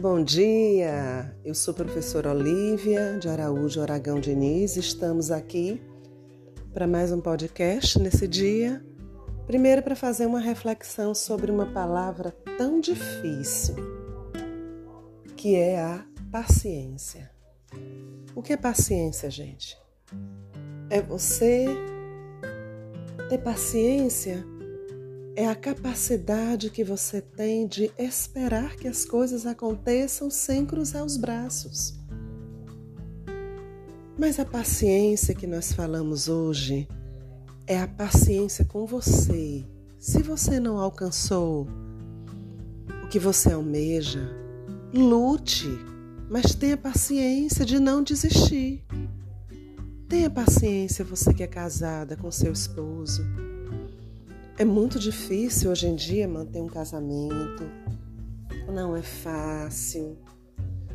Bom dia, eu sou a professora Olívia de Araújo Aragão Diniz. Estamos aqui para mais um podcast nesse dia. Primeiro, para fazer uma reflexão sobre uma palavra tão difícil, que é a paciência. O que é paciência, gente? É você ter paciência é a capacidade que você tem de esperar que as coisas aconteçam sem cruzar os braços. Mas a paciência que nós falamos hoje é a paciência com você. Se você não alcançou o que você almeja, lute, mas tenha paciência de não desistir. Tenha paciência, você que é casada com seu esposo é muito difícil hoje em dia manter um casamento. Não é fácil.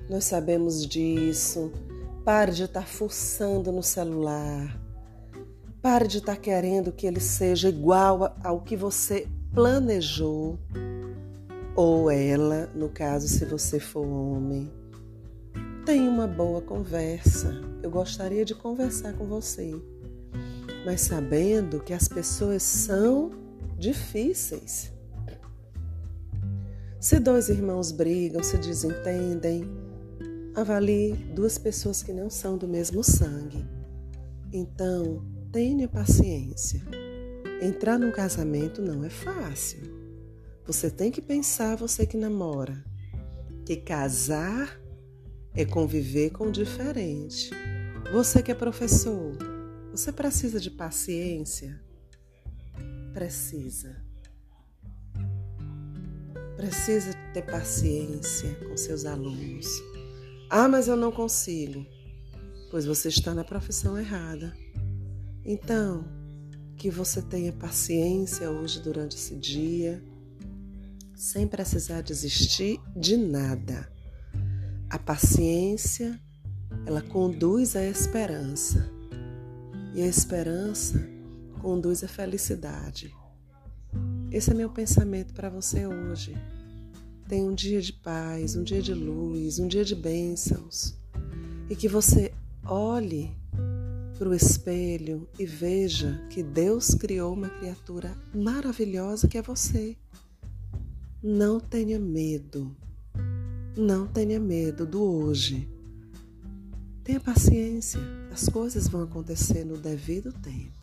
Nós sabemos disso. Pare de estar forçando no celular. Pare de estar querendo que ele seja igual ao que você planejou. Ou ela, no caso, se você for homem. Tenha uma boa conversa. Eu gostaria de conversar com você. Mas sabendo que as pessoas são difíceis. Se dois irmãos brigam, se desentendem, avalie duas pessoas que não são do mesmo sangue. Então, tenha paciência. Entrar num casamento não é fácil. Você tem que pensar, você que namora, que casar é conviver com o diferente. Você que é professor, você precisa de paciência precisa. Precisa ter paciência com seus alunos. Ah, mas eu não consigo. Pois você está na profissão errada. Então, que você tenha paciência hoje durante esse dia, sem precisar desistir de nada. A paciência, ela conduz à esperança. E a esperança conduz à felicidade. Esse é meu pensamento para você hoje. Tenha um dia de paz, um dia de luz, um dia de bênçãos. E que você olhe para o espelho e veja que Deus criou uma criatura maravilhosa que é você. Não tenha medo. Não tenha medo do hoje. Tenha paciência, as coisas vão acontecer no devido tempo.